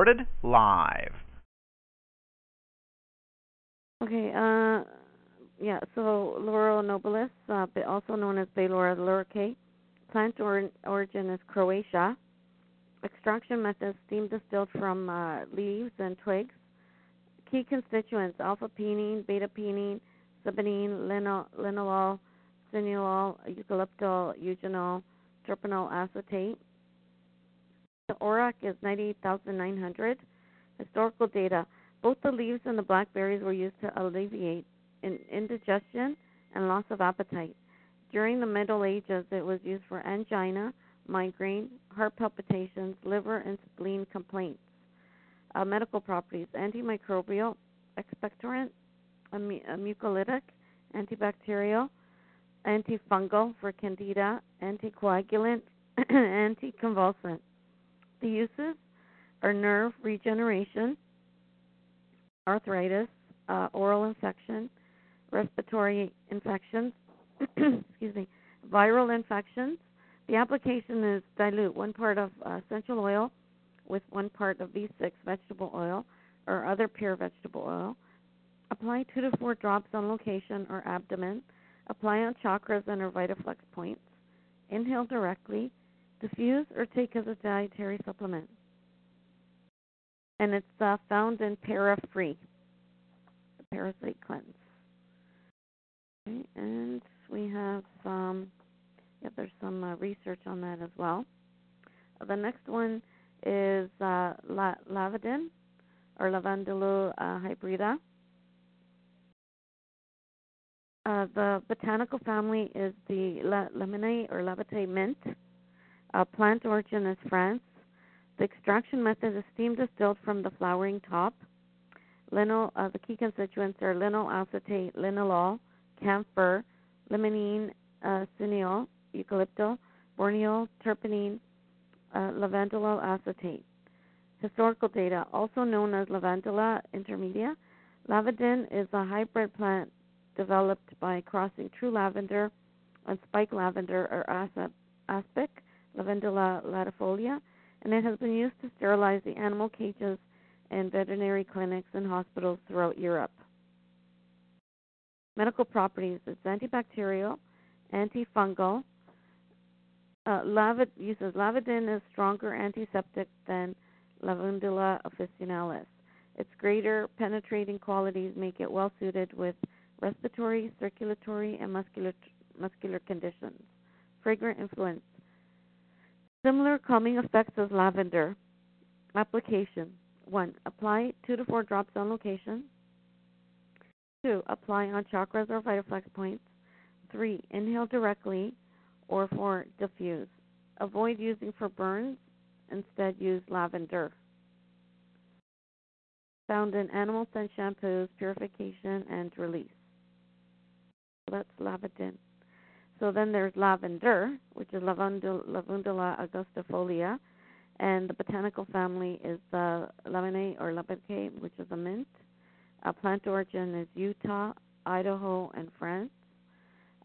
Recorded live. Okay, uh, yeah, so Laurel nobilis, uh, also known as Baylora liricae. Plant or- origin is Croatia. Extraction method steam distilled from uh, leaves and twigs. Key constituents alpha pinene, beta pinene, sabinene, linalool, cineol, eucalyptol, eugenol, terpinyl acetate. The ORAC is 98,900. Historical data. Both the leaves and the blackberries were used to alleviate indigestion and loss of appetite. During the Middle Ages, it was used for angina, migraine, heart palpitations, liver and spleen complaints. Uh, medical properties antimicrobial, expectorant, mucolytic, antibacterial, antifungal for candida, anticoagulant, anticonvulsant. The uses are nerve regeneration, arthritis, uh, oral infection, respiratory infections, excuse me, viral infections. The application is dilute one part of uh, essential oil with one part of V6 vegetable oil or other pure vegetable oil. Apply two to four drops on location or abdomen. Apply on chakras and or VitaFlex points. Inhale directly. Diffuse or take as a dietary supplement. And it's uh, found in Para-Free, the parasite cleanse. Okay, and we have some, yeah, there's some uh, research on that as well. The next one is uh, la- or Lavandula uh, hybrida. Uh, the botanical family is the La- Laminae or Lavate mint. Uh, plant origin is France. The extraction method is steam distilled from the flowering top. Uh, the key constituents are linalyl acetate, linalool, camphor, limonene, uh, cineol, eucalyptol, borneol, terpenine, uh, acetate. Historical data, also known as Lavandula intermedia, lavandin is a hybrid plant developed by crossing true lavender and spike lavender or aspic, Lavandula latifolia, and it has been used to sterilize the animal cages in veterinary clinics and hospitals throughout Europe. Medical properties it's antibacterial, antifungal. Uh, lavid, uses lavandin is stronger antiseptic than Lavandula officinalis. Its greater penetrating qualities make it well suited with respiratory, circulatory, and muscular muscular conditions. Fragrant influence. Similar calming effects as lavender. Application 1. Apply 2 to 4 drops on location. Two, apply on chakras or VitaFlex points. Three, inhale directly. Or four, diffuse. Avoid using for burns. Instead, use lavender. Found in animal scent shampoos, purification, and release. That's lavandin. So then there's lavender, which is Lavandula, Lavandula augustifolia, and the botanical family is the Laminae or Labicae, which is a mint. Uh, plant origin is Utah, Idaho, and France.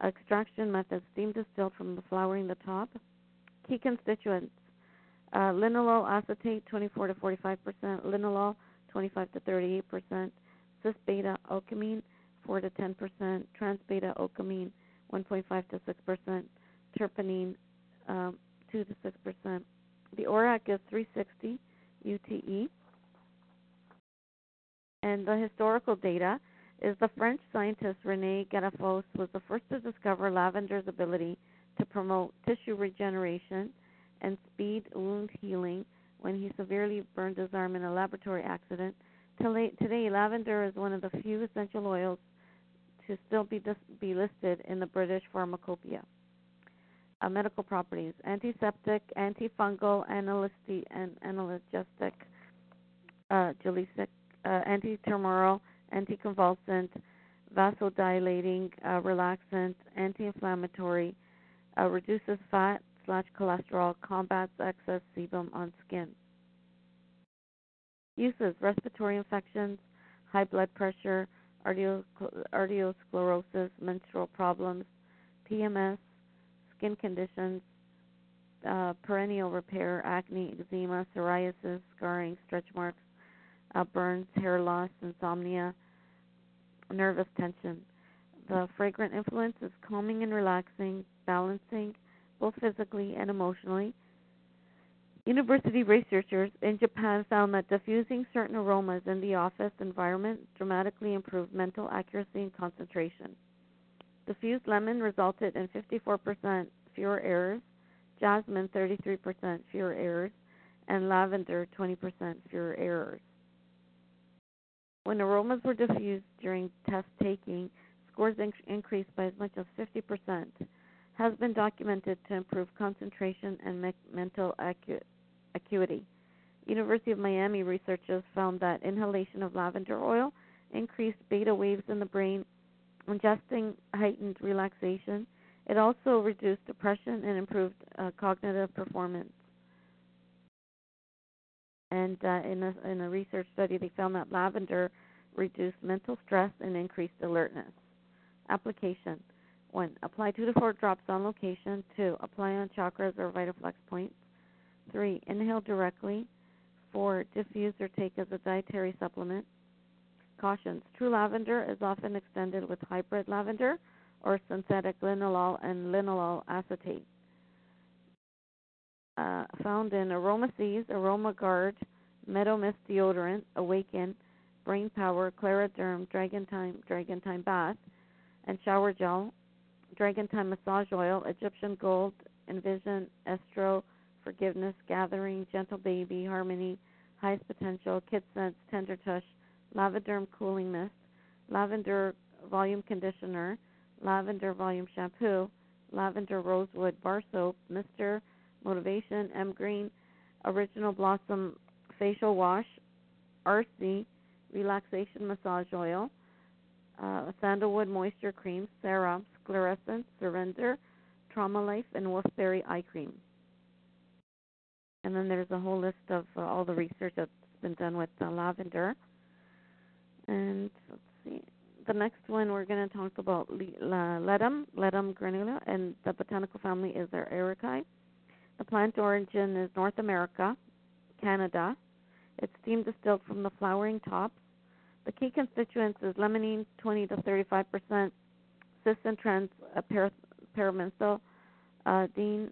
Extraction method steam distilled from the flowering the top. Key constituents uh, linalool acetate 24 to 45 percent, linalool 25 to 38 percent, cis beta ocimene 4 to 10 percent, trans beta ocimene 1.5 to 6 percent, terpenine um, 2 to 6 percent. The ORAC is 360 UTE. And the historical data is the French scientist Rene Gattefossé was the first to discover lavender's ability to promote tissue regeneration and speed wound healing when he severely burned his arm in a laboratory accident. Today, lavender is one of the few essential oils to still be, dis- be listed in the British Pharmacopoeia. Uh, medical properties: antiseptic, antifungal, analgesic, and analgesic, uh, gelasic, uh, antitumoral, anticonvulsant, vasodilating, uh, relaxant, anti-inflammatory, uh, reduces fat slash cholesterol, combats excess sebum on skin. Uses: respiratory infections, high blood pressure, arteriosclerosis, menstrual problems, PMS, skin conditions, uh, perineal repair, acne, eczema, psoriasis, scarring, stretch marks, uh, burns, hair loss, insomnia, nervous tension. The fragrant influence is calming and relaxing, balancing both physically and emotionally. University researchers in Japan found that diffusing certain aromas in the office environment dramatically improved mental accuracy and concentration. Diffused lemon resulted in 54% fewer errors, jasmine 33% fewer errors, and lavender 20% fewer errors. When aromas were diffused during test taking, scores increased by as much as 50%. Has been documented to improve concentration and me- mental acu- acuity. University of Miami researchers found that inhalation of lavender oil increased beta waves in the brain, ingesting heightened relaxation. It also reduced depression and improved uh, cognitive performance. And uh, in, a, in a research study, they found that lavender reduced mental stress and increased alertness. Application 1. Apply 2 to 4 drops on location. 2. Apply on chakras or VitaFlex points. 3. Inhale directly. 4. Diffuse or take as a dietary supplement. Cautions True lavender is often extended with hybrid lavender or synthetic linalool and linalool acetate. Uh, found in Aroma Aroma Guard, Meadow Mist Deodorant, Awaken, Brain Power, ClaraDerm, Dragon Time, Dragon Time Bath, and Shower Gel, Dragon Time Massage Oil, Egyptian Gold, Envision, Estro, Forgiveness, Gathering, Gentle Baby, Harmony, Highest Potential, Kid Sense, Tender Touch, Lavaderm Cooling Mist, Lavender Volume Conditioner, Lavender Volume Shampoo, Lavender Rosewood Bar Soap, Mr. Motivation, M Green, Orange Blossom Facial Wash, RC, Relaxation Massage Oil, uh, Sandalwood Moisture Cream, Serum, SclarEssence, Surrender, Trauma Life, and Wolfberry Eye Cream. And then there's a whole list of uh, all the research that's been done with uh, lavender. And let's see. The next one we're going to talk about ledum, ledum granula, and the botanical family is their ericae. The plant origin is North America, Canada. It's steam distilled from the flowering tops. The key constituents is limonene, 20 to 35 percent, cis and trans uh, pyramidal, uh, dean,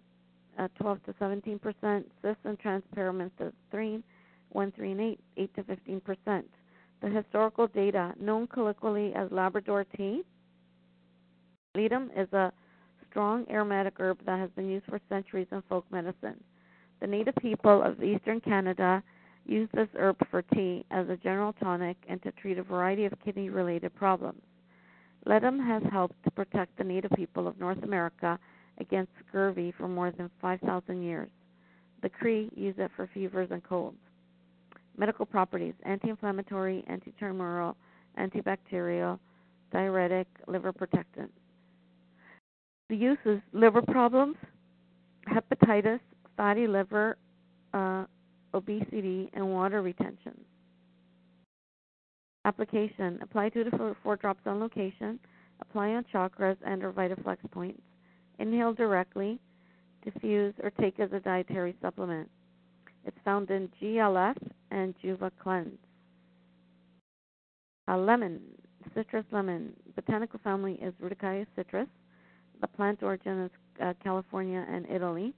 uh, 12 to 17 percent, cis and trans pyramidine, 1, 3, and 8, 8 to 15 percent. The historical data, known colloquially as Labrador tea, ledum is a strong aromatic herb that has been used for centuries in folk medicine. The native people of eastern Canada use this herb for tea as a general tonic and to treat a variety of kidney related problems. Ledum has helped to protect the native people of North America against scurvy for more than 5,000 years. The Cree use it for fevers and colds. Medical properties anti inflammatory, antitumoral, antibacterial, diuretic, liver protectant. The uses is liver problems, hepatitis, fatty liver, uh, obesity, and water retention. Application Apply 2 to 4 drops on location. Apply on chakras and or VitaFlex points. Inhale directly. Diffuse or take as a dietary supplement. It's found in GLF and Juva Cleanse. A lemon, citrus lemon. Botanical family is Rudbeckia citrus. The plant origin is uh, California and Italy.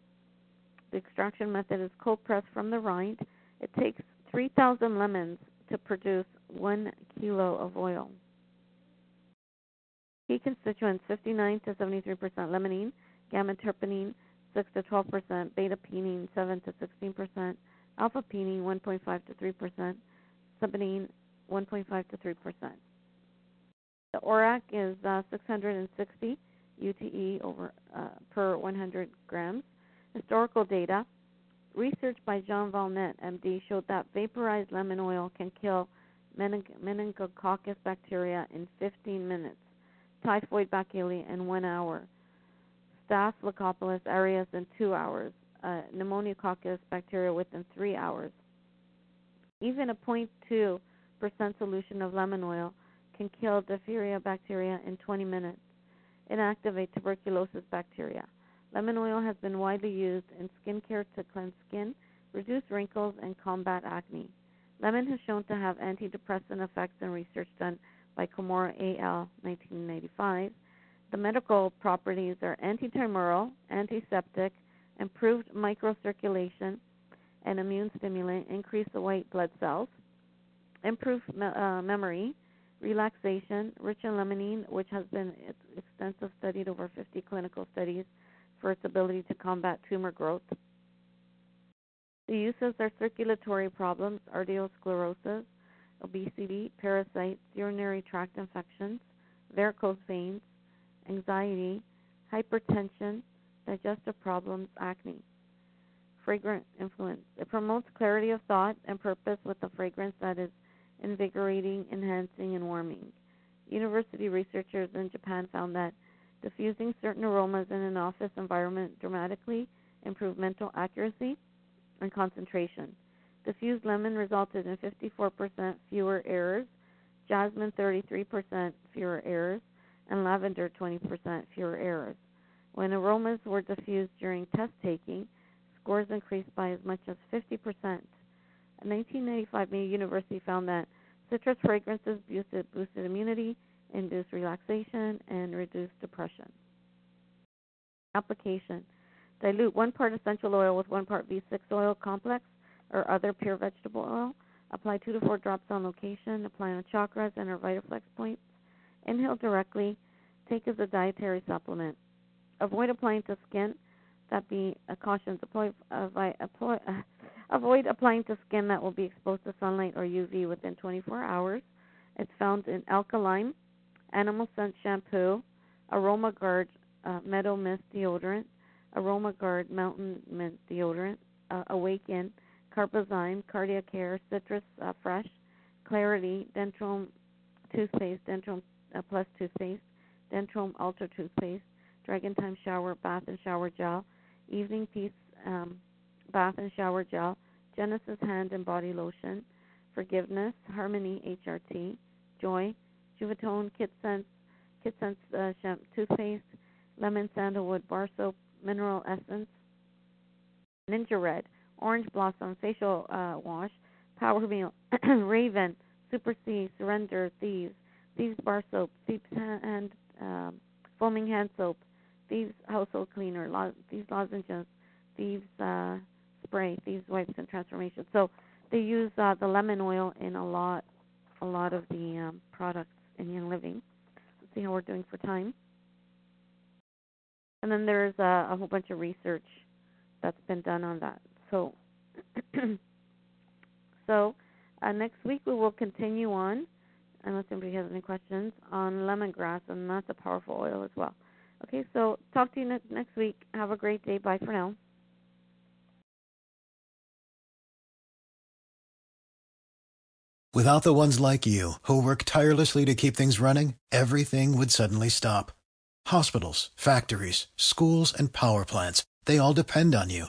The extraction method is cold press from the rind. It takes 3,000 lemons to produce one kilo of oil. Key constituents 59 to 73% limonene, gamma terpinene 6 to 12%, beta pinene 7 to 16%, alpha pinene 1.5 to 3%, sabinene 1.5 to 3%. The ORAC is uh, 660 UTE over uh, per 100 grams. Historical data. Research by Jean Valnet, MD, showed that vaporized lemon oil can kill meningococcus bacteria in 15 minutes, typhoid bacilli in one hour, Staphylococcus aureus in two hours, uh, pneumococcus bacteria within three hours. Even a 0.2% solution of lemon oil can kill diphtheria bacteria in 20 minutes. Inactivate tuberculosis bacteria. Lemon oil has been widely used in skincare to cleanse skin, reduce wrinkles, and combat acne. Lemon has shown to have antidepressant effects in research done by Komori al. 1995. The medical properties are antitumoral, antiseptic, improved microcirculation, and immune stimulant, increase the white blood cells, improve me- uh, memory, relaxation, rich in limonene, which has been extensive studied over 50 clinical studies for its ability to combat tumor growth. The uses are circulatory problems, arteriosclerosis, obesity, parasites, urinary tract infections, varicose veins, anxiety, hypertension, digestive problems, acne. Fragrant influence. It promotes clarity of thought and purpose with a fragrance that is invigorating, enhancing, and warming. University researchers in Japan found that diffusing certain aromas in an office environment dramatically improved mental accuracy and concentration. Diffused lemon resulted in 54% fewer errors, jasmine 33% fewer errors, and lavender 20% fewer errors. When aromas were diffused during test taking, scores increased by as much as 50%. A 1995 Mie University found that citrus fragrances boosted, boosted immunity, induced relaxation, and reduced depression. Application Dilute one part essential oil with one part V6 oil complex or other pure vegetable oil. Apply two to four drops on location. Apply on chakras and or VitaFlex points. Inhale directly. Take as a dietary supplement. Avoid applying to skin. That be a caution. Avoid, avoid applying to skin that will be exposed to sunlight or UV within 24 hours. It's found in AlkaLime, animal scent shampoo, aroma guard, uh, meadow mist deodorant, aroma guard mountain mint deodorant, uh, awaken, carbozyme, cardiac care, citrus uh, fresh, clarity, Dentarome toothpaste, Dentarome uh, plus toothpaste, Dentarome ultra toothpaste, dragon time shower, bath and shower gel, evening peace um, bath and shower gel, Genesis hand and body lotion, forgiveness, harmony HRT, joy, Juvatone, Kit Sense, KidScents uh, shampoo, toothpaste, lemon sandalwood bar soap, mineral essence, NingXia Red, Orange Blossom facial uh, wash, Power Meal, Raven, Super C, Surrender, Thieves, Thieves bar soap, Thieves hand, um, foaming hand soap, Thieves household cleaner, lo- Thieves lozenges, Thieves uh, spray, Thieves wipes and transformation. So they use uh, the lemon oil in a lot, a lot of the um, products in Young Living. Let's see how we're doing for time. And then there's a, a whole bunch of research that's been done on that. So, so uh, next week we will continue on, unless anybody has any questions, on lemongrass, and that's a powerful oil as well. Okay, so talk to you ne- next week. Have a great day. Bye for now. Without the ones like you, who work tirelessly to keep things running, everything would suddenly stop. Hospitals, factories, schools, and power plants, they all depend on you.